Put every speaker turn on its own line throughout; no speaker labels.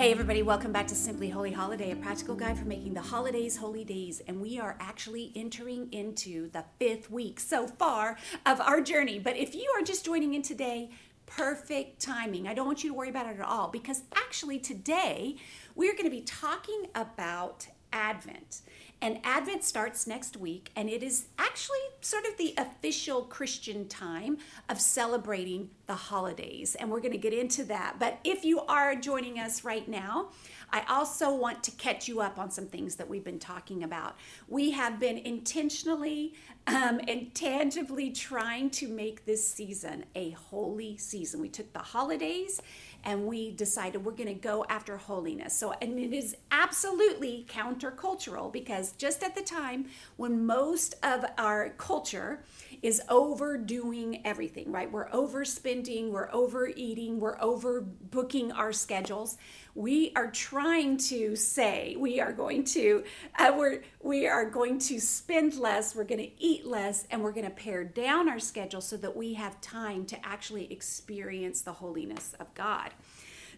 Hey, everybody, welcome back to Simply Holy Holiday, a practical guide for making the holidays holy days. And we are actually entering into the fifth week so far of our journey. But if you are just joining in today, perfect timing. I don't want you to worry about it at all because actually today we're going to be talking about Advent. And Advent starts next week, and it is actually sort of the official Christian time of celebrating the holidays. And we're going to get into that. But if you are joining us right now, I also want to catch you up on some things that we've been talking about. We have been intentionally um, and tangibly trying to make this season a holy season. We took the holidays and we decided we're going to go after holiness. So, and it is absolutely countercultural because just at the time when most of our culture is overdoing everything, right? We're overspending, we're overeating, we're overbooking our schedules. We are trying to say we are going to uh, we're we are going to spend less, we're going to eat less, and we're going to pare down our schedule so that we have time to actually experience the holiness of God.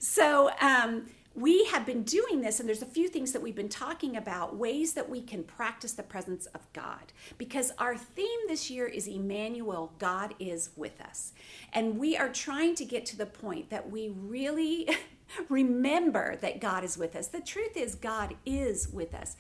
So. Um, we have been doing this, and there's a few things that we've been talking about ways that we can practice the presence of God. Because our theme this year is Emmanuel, God is with us. And we are trying to get to the point that we really remember that God is with us. The truth is, God is with us.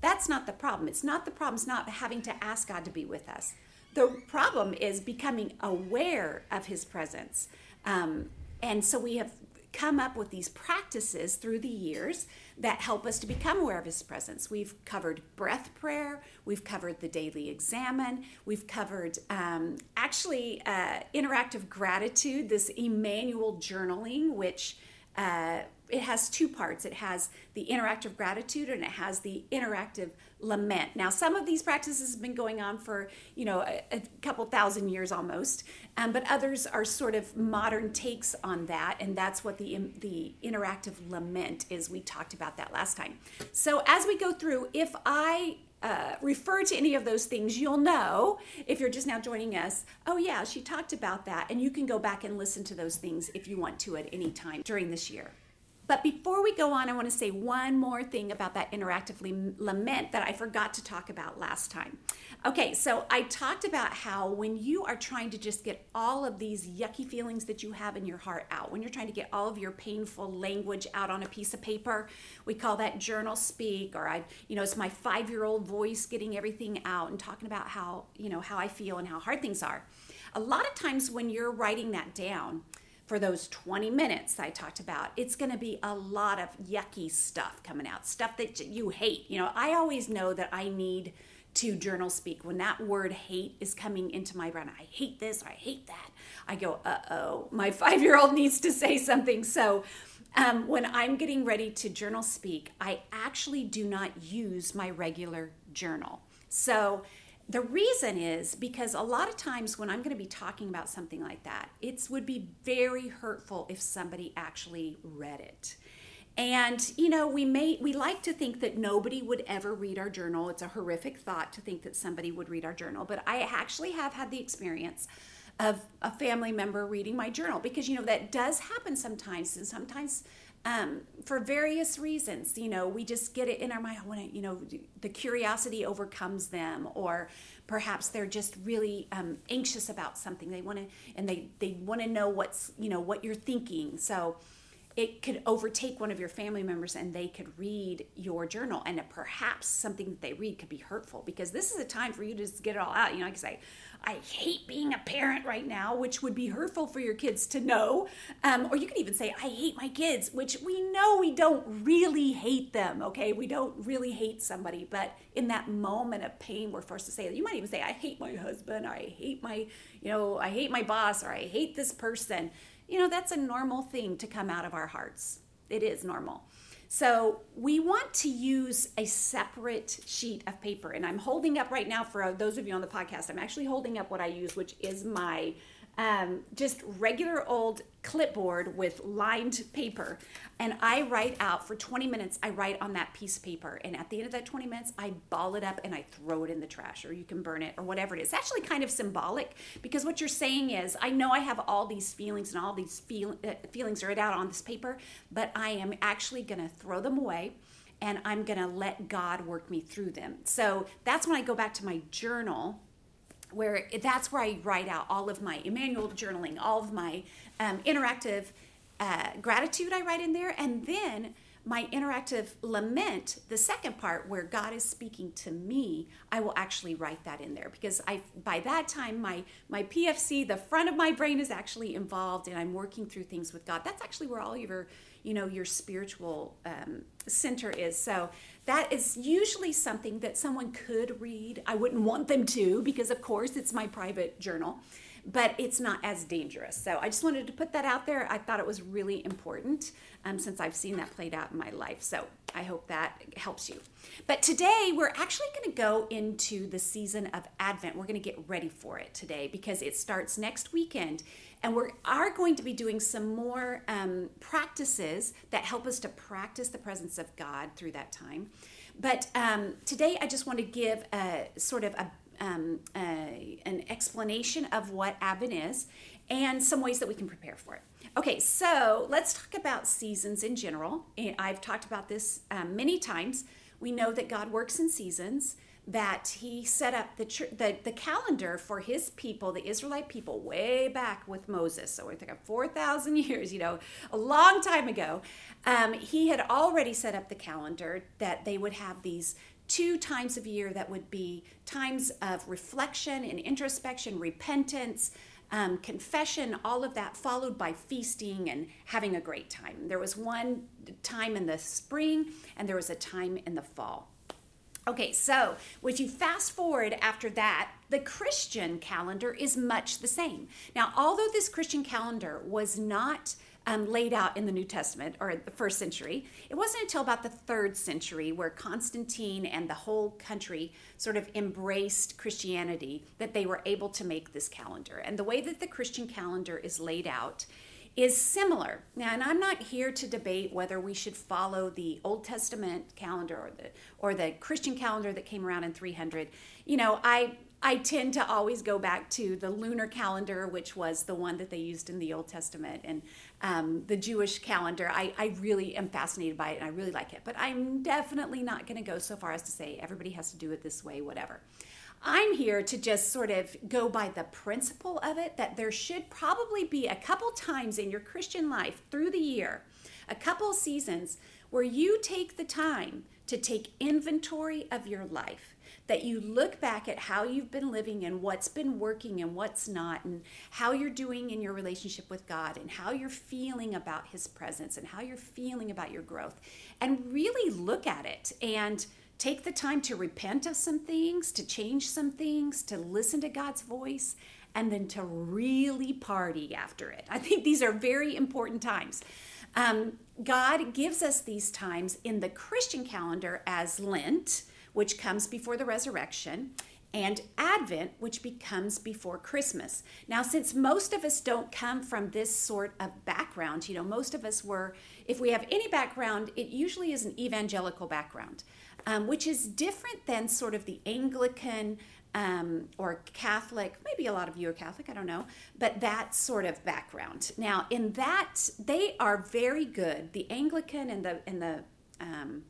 That's not the problem. It's not the problem, it's not having to ask God to be with us. The problem is becoming aware of His presence. Um, and so we have come up with these practices through the years that help us to become aware of his presence. We've covered breath prayer, we've covered the daily examen, we've covered um, actually uh, interactive gratitude, this Emmanuel journaling, which uh, it has two parts it has the interactive gratitude and it has the interactive lament now some of these practices have been going on for you know a, a couple thousand years almost um, but others are sort of modern takes on that and that's what the the interactive lament is we talked about that last time so as we go through if i uh, refer to any of those things, you'll know if you're just now joining us, oh, yeah, she talked about that. And you can go back and listen to those things if you want to at any time during this year. But before we go on, I want to say one more thing about that interactive lament that I forgot to talk about last time. Okay, so I talked about how when you are trying to just get all of these yucky feelings that you have in your heart out, when you're trying to get all of your painful language out on a piece of paper, we call that journal speak, or I, you know, it's my five year old voice getting everything out and talking about how, you know, how I feel and how hard things are. A lot of times when you're writing that down, for those 20 minutes I talked about, it's going to be a lot of yucky stuff coming out, stuff that you hate. You know, I always know that I need to journal speak when that word hate is coming into my brain. I hate this I hate that. I go, uh oh, my five year old needs to say something. So, um, when I'm getting ready to journal speak, I actually do not use my regular journal. So, the reason is because a lot of times when I'm going to be talking about something like that, it would be very hurtful if somebody actually read it. And you know, we may we like to think that nobody would ever read our journal. It's a horrific thought to think that somebody would read our journal, but I actually have had the experience of a family member reading my journal because you know that does happen sometimes and sometimes um, for various reasons. You know, we just get it in our mind when it, you know the curiosity overcomes them, or perhaps they're just really um, anxious about something. They want to and they they want to know what's you know what you're thinking. So it could overtake one of your family members and they could read your journal and perhaps something that they read could be hurtful because this is a time for you to just get it all out you know i can say i hate being a parent right now which would be hurtful for your kids to know. Um, or you can even say i hate my kids which we know we don't really hate them okay? We don't really hate somebody. But in that moment of pain we're forced to say that. You might even say i hate my husband or i hate my you know i hate my boss or i hate this person. You know, that's a normal thing to come out of our hearts. It is normal. So we want to use a separate sheet of paper. And I'm holding up right now for those of you on the podcast, I'm actually holding up what I use, which is my um, just regular old clipboard with lined paper and I write out for 20 minutes. I write on that piece of paper, and at the end of that 20 minutes, I ball it up and I throw it in the trash, or you can burn it, or whatever it is. It's actually kind of symbolic because what you're saying is, I know I have all these feelings and all these feel, uh, feelings written out on this paper, but I am actually going to throw them away and I'm going to let God work me through them. So that's when I go back to my journal where that's where I write out all of my Emmanuel journaling, all of my um, interactive uh, gratitude I write in there, and then my interactive lament, the second part where God is speaking to me, I will actually write that in there because I by that time my my PFC, the front of my brain is actually involved and I'm working through things with God. That's actually where all your you know your spiritual um, center is. So that is usually something that someone could read. I wouldn't want them to because of course it's my private journal but it's not as dangerous. So I just wanted to put that out there. I thought it was really important um, since I've seen that played out in my life. So I hope that helps you. But today we're actually going to go into the season of Advent. We're going to get ready for it today because it starts next weekend. And we are going to be doing some more um, practices that help us to practice the presence of God through that time. But um, today I just want to give a sort of a um, an explanation of what Advent is and some ways that we can prepare for it. Okay, so let's talk about seasons in general. I've talked about this um, many times. We know that God works in seasons, that He set up the, the, the calendar for His people, the Israelite people, way back with Moses. So we're thinking 4,000 years, you know, a long time ago. Um, he had already set up the calendar that they would have these two times of year that would be times of reflection and introspection, repentance, um, confession, all of that, followed by feasting and having a great time. There was one time in the spring and there was a time in the fall. Okay, so if you fast forward after that, the Christian calendar is much the same. Now, although this Christian calendar was not um, laid out in the New Testament or the first century. It wasn't until about the third century where Constantine and the whole country sort of embraced Christianity that they were able to make this calendar. And the way that the Christian calendar is laid out is similar. Now, and I'm not here to debate whether we should follow the Old Testament calendar or the or the Christian calendar that came around in 300. You know, I I tend to always go back to the lunar calendar, which was the one that they used in the Old Testament, and um, the Jewish calendar. I, I really am fascinated by it and I really like it. But I'm definitely not going to go so far as to say everybody has to do it this way, whatever. I'm here to just sort of go by the principle of it that there should probably be a couple times in your Christian life through the year, a couple seasons where you take the time to take inventory of your life that you look back at how you've been living and what's been working and what's not, and how you're doing in your relationship with God, and how you're feeling about His presence, and how you're feeling about your growth, and really look at it and take the time to repent of some things, to change some things, to listen to God's voice, and then to really party after it. I think these are very important times. Um, God gives us these times in the Christian calendar as Lent, which comes before the resurrection, and Advent, which becomes before Christmas. Now, since most of us don't come from this sort of background, you know, most of us were, if we have any background, it usually is an evangelical background, um, which is different than sort of the Anglican um, or Catholic, maybe a lot of you are Catholic, I don't know, but that sort of background. Now, in that, they are very good. The Anglican and the and the um,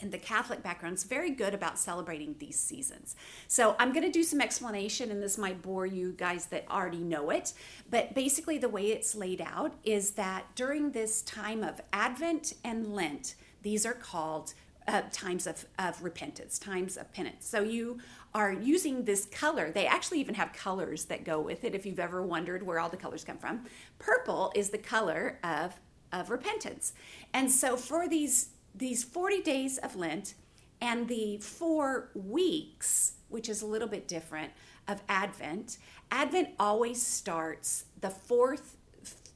and the Catholic background is very good about celebrating these seasons. So I'm going to do some explanation, and this might bore you guys that already know it. But basically, the way it's laid out is that during this time of Advent and Lent, these are called uh, times of, of repentance, times of penance. So you are using this color. They actually even have colors that go with it if you've ever wondered where all the colors come from. Purple is the color of, of repentance. And so for these these 40 days of Lent and the four weeks, which is a little bit different, of Advent, Advent always starts the fourth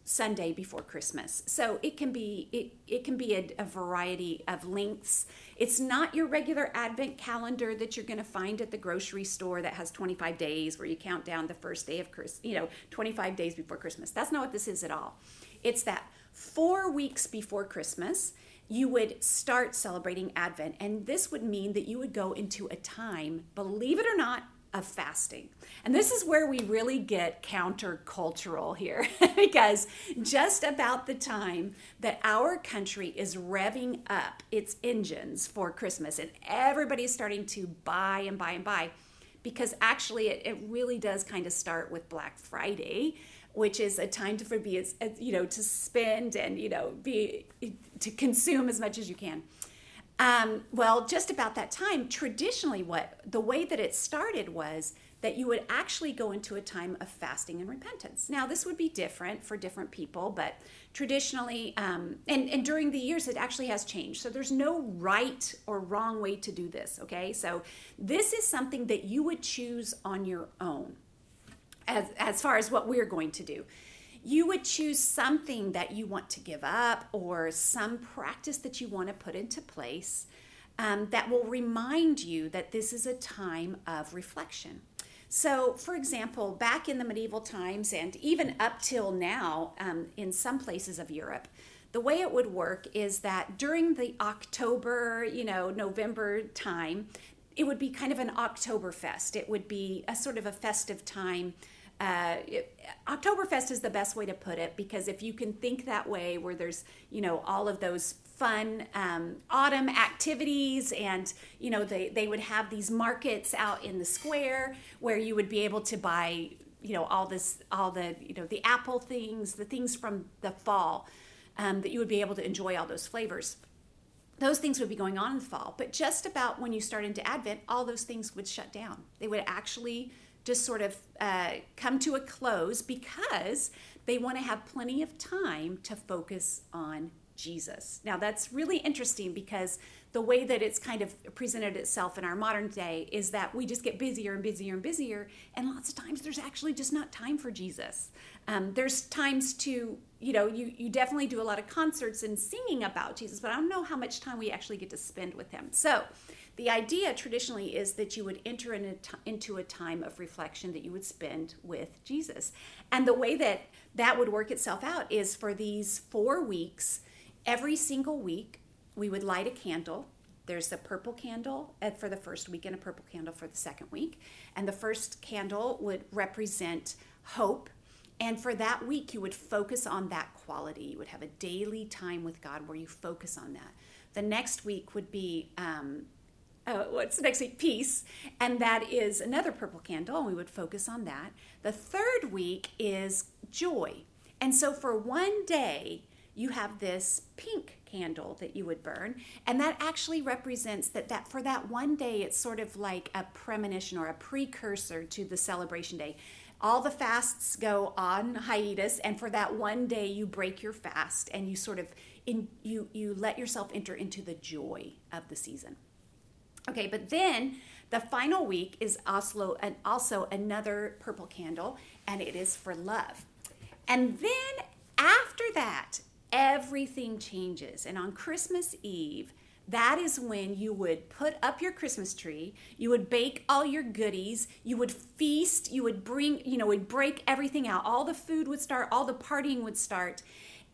Sunday before Christmas. So it can be it, it can be a, a variety of lengths. It's not your regular advent calendar that you're going to find at the grocery store that has 25 days where you count down the first day of Christmas, you know, 25 days before Christmas. That's not what this is at all. It's that 4 weeks before Christmas you would start celebrating Advent. And this would mean that you would go into a time, believe it or not, of fasting. And this is where we really get countercultural here because just about the time that our country is revving up its engines for Christmas and everybody's starting to buy and buy and buy because actually it, it really does kind of start with Black Friday which is a time to for be as, you know to spend and you know be to consume as much as you can. Um, well just about that time traditionally what the way that it started was that you would actually go into a time of fasting and repentance. Now this would be different for different people but traditionally um, and, and during the years it actually has changed. So there's no right or wrong way to do this okay? So this is something that you would choose on your own as, as far as what we're going to do. You would choose something that you want to give up or some practice that you want to put into place um, that will remind you that this is a time of reflection. So, for example, back in the medieval times and even up till now um, in some places of Europe, the way it would work is that during the October, you know, November time, it would be kind of an Oktoberfest. It would be a sort of a festive time uh, Oktoberfest is the best way to put it because if you can think that way, where there's you know all of those fun um, autumn activities, and you know they they would have these markets out in the square where you would be able to buy you know all this all the you know the apple things, the things from the fall um, that you would be able to enjoy all those flavors. Those things would be going on in the fall, but just about when you start into Advent, all those things would shut down. They would actually just sort of uh, come to a close because they want to have plenty of time to focus on Jesus. Now, that's really interesting because the way that it's kind of presented itself in our modern day is that we just get busier and busier and busier, and lots of times there's actually just not time for Jesus. Um, there's times to, you know, you, you definitely do a lot of concerts and singing about Jesus, but I don't know how much time we actually get to spend with him. So, the idea traditionally is that you would enter in a t- into a time of reflection that you would spend with Jesus. And the way that that would work itself out is for these four weeks, every single week, we would light a candle. There's a purple candle for the first week and a purple candle for the second week. And the first candle would represent hope. And for that week, you would focus on that quality. You would have a daily time with God where you focus on that. The next week would be um, uh, what's next week? Peace. And that is another purple candle, and we would focus on that. The third week is joy. And so for one day, you have this pink candle that you would burn and that actually represents that that for that one day it's sort of like a premonition or a precursor to the celebration day all the fasts go on hiatus and for that one day you break your fast and you sort of in you you let yourself enter into the joy of the season Okay, but then the final week is also, an, also another purple candle, and it is for love. And then after that, everything changes. And on Christmas Eve, that is when you would put up your Christmas tree, you would bake all your goodies, you would feast, you would bring, you know, would break everything out. All the food would start, all the partying would start.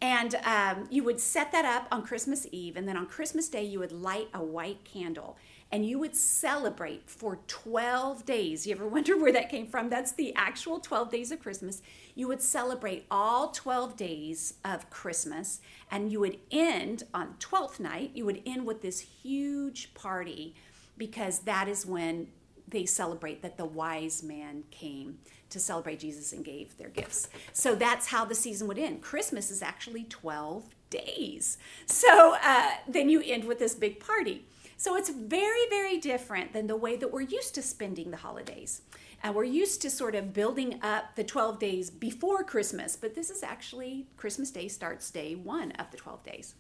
And um, you would set that up on Christmas Eve. And then on Christmas Day, you would light a white candle and you would celebrate for 12 days. You ever wonder where that came from? That's the actual 12 days of Christmas. You would celebrate all 12 days of Christmas, and you would end on 12th night, you would end with this huge party because that is when they celebrate that the wise man came to celebrate Jesus and gave their gifts. So that's how the season would end. Christmas is actually 12 days. So uh, then you end with this big party. So it's very, very different than the way that we're used to spending the holidays. And we're used to sort of building up the 12 days before Christmas, but this is actually Christmas Day starts day one of the 12 days.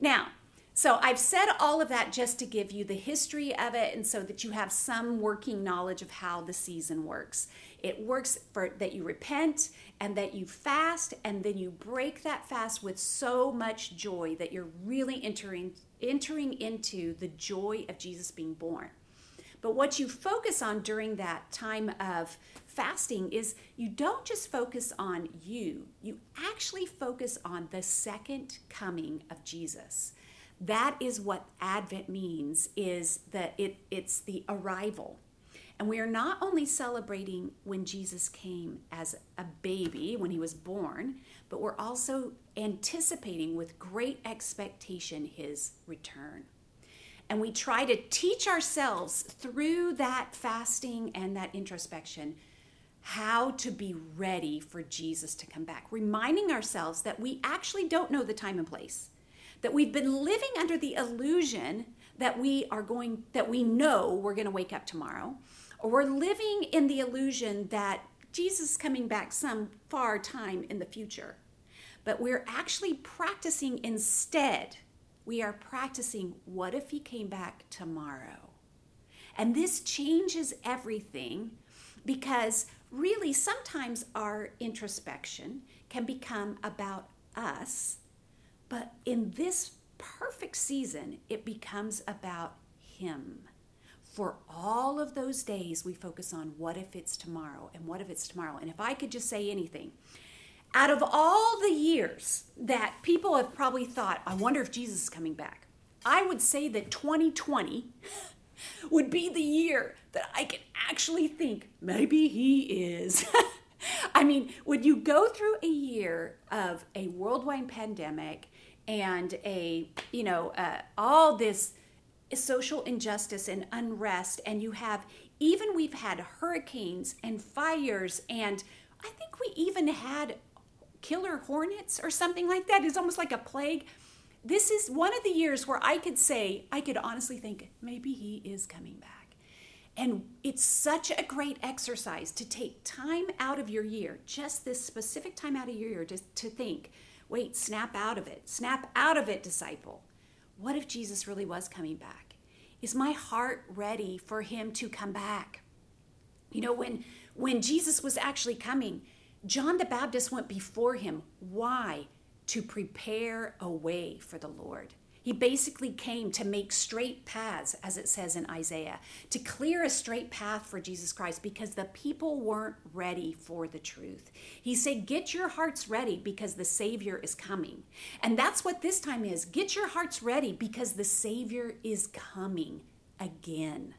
Now, So I've said all of that just to give you the history of it and so that you have some working knowledge of how the season works. It works for that you repent and that you fast and then you break that fast with so much joy that you're really entering entering into the joy of Jesus being born. But what you focus on during that time of fasting is you don't just focus on you, you actually focus on the second coming of Jesus. That is what advent means is that it, it's the arrival. And we are not only celebrating when jesus came as a baby when he was born but we're also anticipating with great expectation his return. And we try to teach ourselves through that fasting and that introspection how to be ready for jesus to come back reminding ourselves that we actually don't know the time and place that we've been living under the illusion that we are going that we know we're going to wake up tomorrow or we're living in the illusion that Jesus is coming back some far time in the future but we're actually practicing instead we are practicing what if he came back tomorrow and this changes everything because really sometimes our introspection can become about us but in this perfect season, it becomes about Him. For all of those days, we focus on what if it's tomorrow and what if it's tomorrow. And if I could just say anything, out of all the years that people have probably thought, I wonder if Jesus is coming back, I would say that 2020 would be the year that I can actually think maybe he is. I mean, when you go through a year of a worldwide pandemic and a you know uh, all this social injustice and unrest and you have even we've had hurricanes and fires and i think we even had killer hornets or something like that it's almost like a plague this is one of the years where i could say i could honestly think maybe he is coming back and it's such a great exercise to take time out of your year just this specific time out of your year to, to think Wait, snap out of it. Snap out of it, disciple. What if Jesus really was coming back? Is my heart ready for him to come back? You know, when when Jesus was actually coming, John the Baptist went before him. Why? To prepare a way for the Lord. He basically came to make straight paths, as it says in Isaiah, to clear a straight path for Jesus Christ because the people weren't ready for the truth. He said, Get your hearts ready because the Savior is coming. And that's what this time is. Get your hearts ready because the Savior is coming again.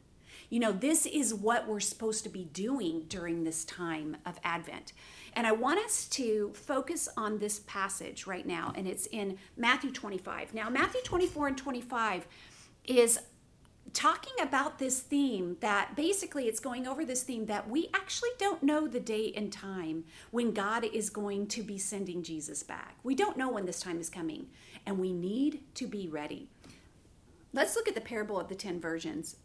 You know, this is what we're supposed to be doing during this time of Advent. And I want us to focus on this passage right now, and it's in Matthew 25. Now, Matthew 24 and 25 is talking about this theme that basically it's going over this theme that we actually don't know the day and time when God is going to be sending Jesus back. We don't know when this time is coming, and we need to be ready. Let's look at the parable of the 10 virgins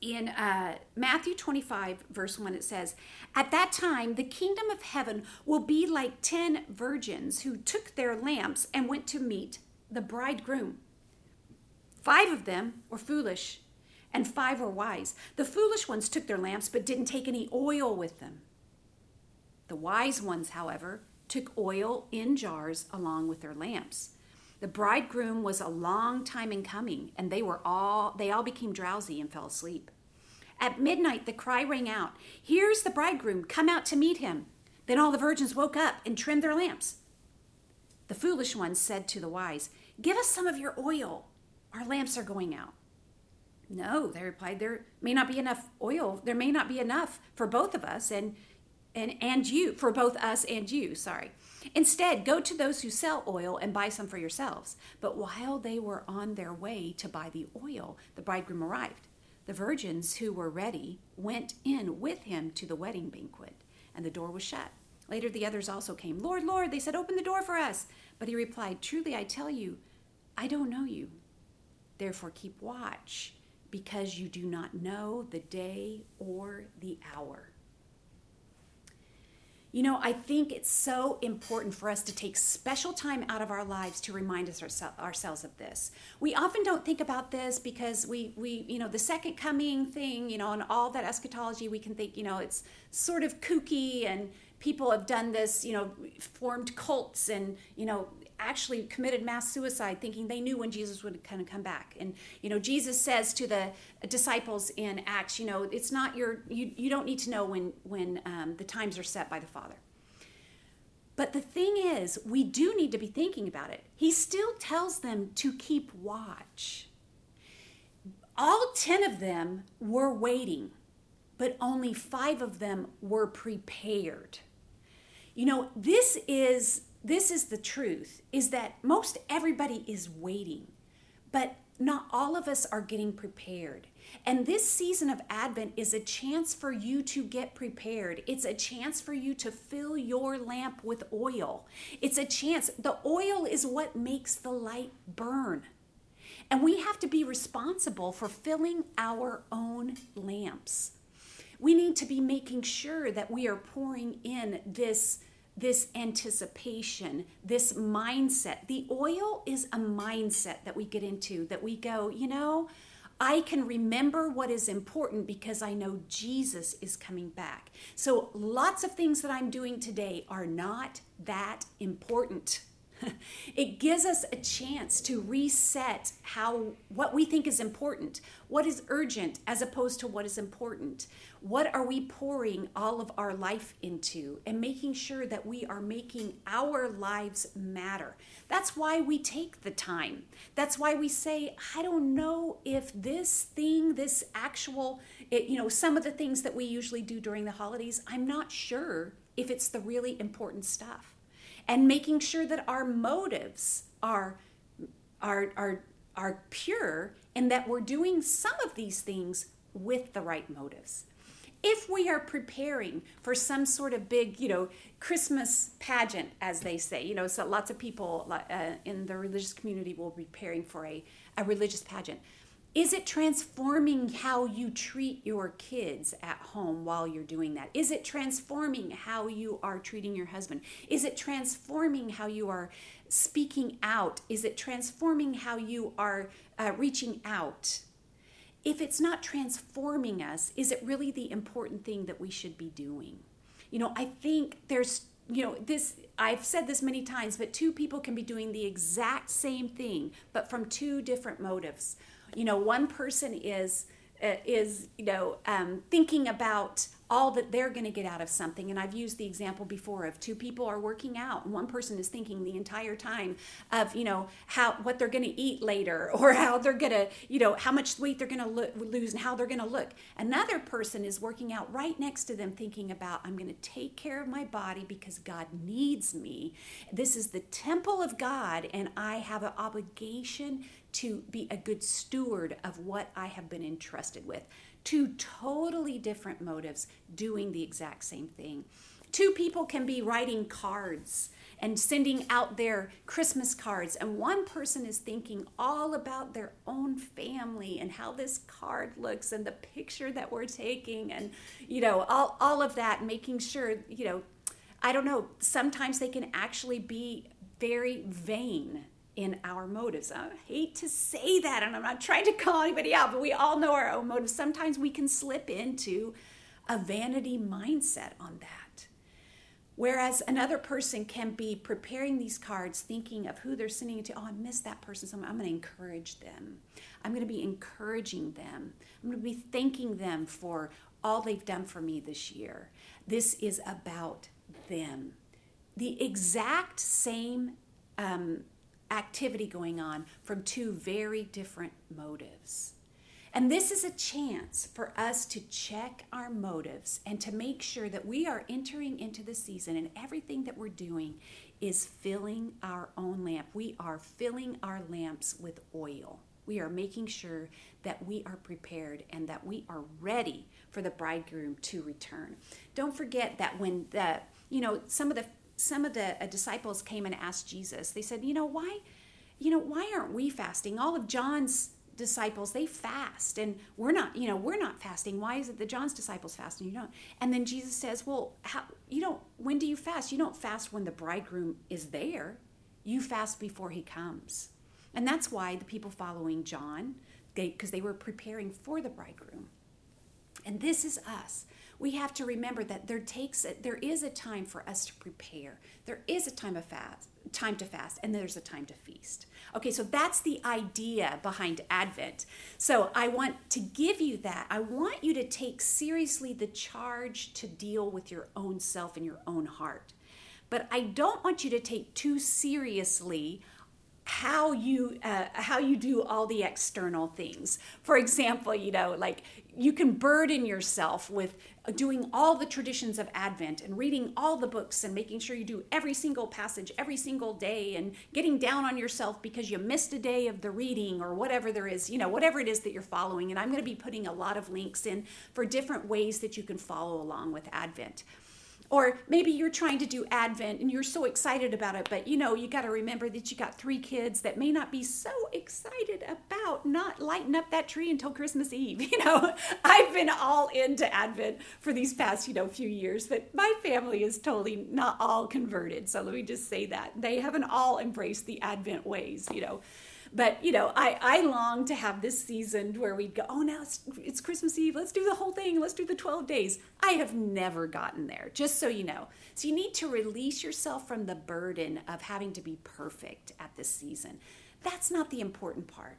in uh, Matthew 25, verse 1, it says, At that time, the kingdom of heaven will be like ten virgins who took their lamps and went to meet the bridegroom. Five of them were foolish, and five were wise. The foolish ones took their lamps, but didn't take any oil with them. The wise ones, however, took oil in jars along with their lamps. The bridegroom was a long time in coming, and they were all they all became drowsy and fell asleep. At midnight the cry rang out, "Here's the bridegroom, come out to meet him." Then all the virgins woke up and trimmed their lamps. The foolish ones said to the wise, "Give us some of your oil. Our lamps are going out." No, they replied, there may not be enough oil. There may not be enough for both of us and and and you, for both us and you, sorry. Instead, go to those who sell oil and buy some for yourselves. But while they were on their way to buy the oil, the bridegroom arrived. The virgins who were ready went in with him to the wedding banquet, and the door was shut. Later, the others also came. Lord, Lord, they said, open the door for us. But he replied, Truly, I tell you, I don't know you. Therefore, keep watch, because you do not know the day or the hour. You know, I think it's so important for us to take special time out of our lives to remind us ourselves of this. We often don't think about this because we, we, you know, the second coming thing, you know, and all that eschatology, we can think, you know, it's sort of kooky and people have done this, you know, formed cults and, you know, actually committed mass suicide thinking they knew when Jesus would kind of come back. And you know, Jesus says to the disciples in Acts, you know, it's not your you you don't need to know when when um, the times are set by the Father. But the thing is, we do need to be thinking about it. He still tells them to keep watch. All 10 of them were waiting, but only five of them were prepared. You know, this is this is the truth is that most everybody is waiting, but not all of us are getting prepared. And this season of Advent is a chance for you to get prepared. It's a chance for you to fill your lamp with oil. It's a chance. The oil is what makes the light burn. And we have to be responsible for filling our own lamps. We need to be making sure that we are pouring in this this anticipation, this mindset. The oil is a mindset that we get into that we go, you know, I can remember what is important because I know Jesus is coming back. So lots of things that I'm doing today are not that important. it gives us a chance to reset how what we think is important what is urgent as opposed to what is important what are we pouring all of our life into and making sure that we are making our lives matter? That's why we take the time. That's why we say i don't know if this thing this actual it, you know some of the things that we usually do during the holidays i'm not sure if it's the really important stuff. And making sure that our motives are are are are pure and that we're doing some of these things with the right motives if we are preparing for some sort of big, you know, Christmas pageant, as they say, you know, so lots of people uh, in the religious community will be preparing for a, a religious pageant. Is it transforming how you treat your kids at home while you're doing that? Is it transforming how you are treating your husband? Is it transforming how you are speaking out? Is it transforming how you are uh, reaching out? If it's not transforming us, is it really the important thing that we should be doing? You know, I think there's you know this i've said this many times but two people can be doing the exact same thing but from two different motives you know one person is is you know um, thinking about all that they're going to get out of something. And i've used the example before of two people are working out. And one person is thinking the entire time of you know how what they're going to eat later or how they're going to you know how much weight they're going to lo- lose and how they're going to look. Another person is working out right next to them thinking about i'm going to take care of my body because god needs me. This is the temple of god and i have an obligation to be a good steward of what I have been entrusted with. Two totally different motives doing the exact same thing. Two people can be writing cards and sending out their Christmas cards, and one person is thinking all about their own family and how this card looks and the picture that we're taking, and you know, all, all of that, making sure, you know, I don't know, sometimes they can actually be very vain in our motives. I hate to say that, and I'm not trying to call anybody out, but we all know our own motives. Sometimes we can slip into a vanity mindset on that. Whereas another person can be preparing these cards thinking of who they're sending it to. Oh, I miss that person, so I'm going to encourage them. I'm going to be encouraging them. I'm going to be thanking them for all they've done for me this year. This is about them. The exact same um, activity going on from two very different motives. And this is a chance for us to check our motives and to make sure that we are entering into the season and everything that we're doing is filling our own lamp. We are filling our lamps with oil. We are making sure that we are prepared and that we are ready for the bridegroom to return. Don't forget that when the, you know, some of the some of the uh, disciples came and asked Jesus, they said, you know, why, you know, why aren't we fasting? All of John's disciples they fast and we're not you know we're not fasting. Why is it that john's disciples fast and you don't? And then jesus says well how you don't when do you fast? You don't fast when the bridegroom is there. You fast before he comes. And that's why the people following john because they, they were preparing for the bridegroom. And this is us we have to remember that there takes a, there is a time for us to prepare. There is a time of fast, time to fast, and there's a time to feast. Okay, so that's the idea behind Advent. So I want to give you that. I want you to take seriously the charge to deal with your own self and your own heart. But I don't want you to take too seriously how you uh, how you do all the external things. For example you know like you can burden yourself with doing all the traditions of advent and reading all the books and making sure you do every single passage every single day and getting down on yourself because you missed a day of the reading or whatever there is you know whatever it is that you're following. And i'm going to be putting a lot of links in for different ways that you can follow along with advent or maybe you're trying to do Advent and you're so excited about it, but you know, you got to remember that you got three kids that may not be so excited about not lighting up that tree until Christmas Eve. You know, I've been all into Advent for these past, you know, few years, but my family is totally not all converted. So let me just say that. They haven't all embraced the Advent ways, you know. But you know, I I long to have this season where we'd go. Oh, now it's it's Christmas Eve. Let's do the whole thing. Let's do the twelve days. I have never gotten there. Just so you know. So you need to release yourself from the burden of having to be perfect at this season. That's not the important part.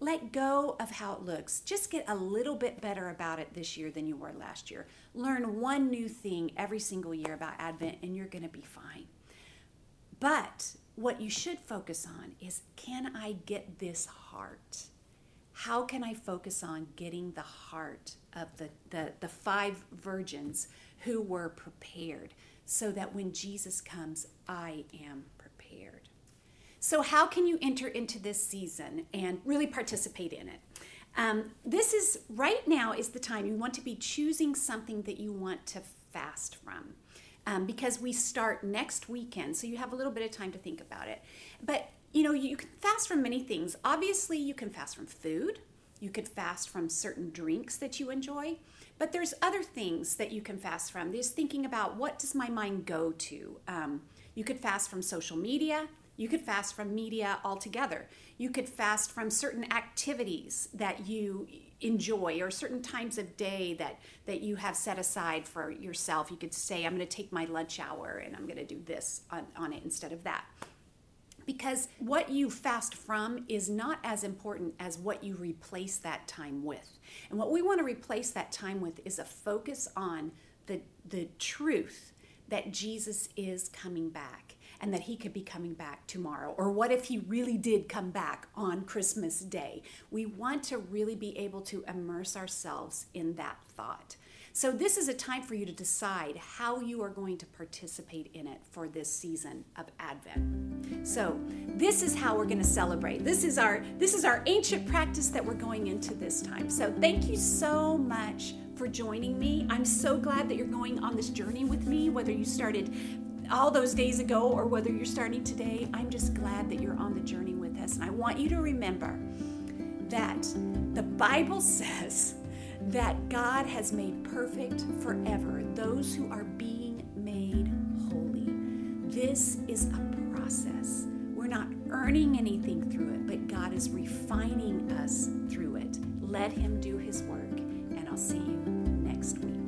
Let go of how it looks. Just get a little bit better about it this year than you were last year. Learn one new thing every single year about Advent, and you're going to be fine. But what you should focus on is can I get this heart? How can I focus on getting the heart of the, the, the five virgins who were prepared so that when Jesus comes, I am prepared? So, how can you enter into this season and really participate in it? Um, this is right now is the time you want to be choosing something that you want to fast from um, because we start next weekend. So you have a little bit of time to think about it. But you know, you can fast from many things. Obviously, you can fast from food. You could fast from certain drinks that you enjoy. But there's other things that you can fast from. There's thinking about what does my mind go to. Um, you could fast from social media. You could fast from media altogether. You could fast from certain activities that you enjoy or certain times of day that that you have set aside for yourself. You could say i'm going to take my lunch hour and i'm going to do this on, on it instead of that. Because what you fast from is not as important as what you replace that time with. And what we want to replace that time with is a focus on the the truth that jesus is coming back and that he could be coming back tomorrow? Or what if he really did come back on Christmas Day? We want to really be able to immerse ourselves in that thought. So, this is a time for you to decide how you are going to participate in it for this season of Advent. So, this is how we're going to celebrate. This is our this is our ancient practice that we're going into this time. So, thank you so much for joining me. I'm so glad that you're going on this journey with me, whether you started all those days ago or whether you're starting today, I'm just glad that you're on the journey with us. And I want you to remember that the Bible says that God has made perfect forever those who are being made holy. This is a process. We're not earning anything through it, but God is refining us through it. Let Him do His work, and I'll see you next week.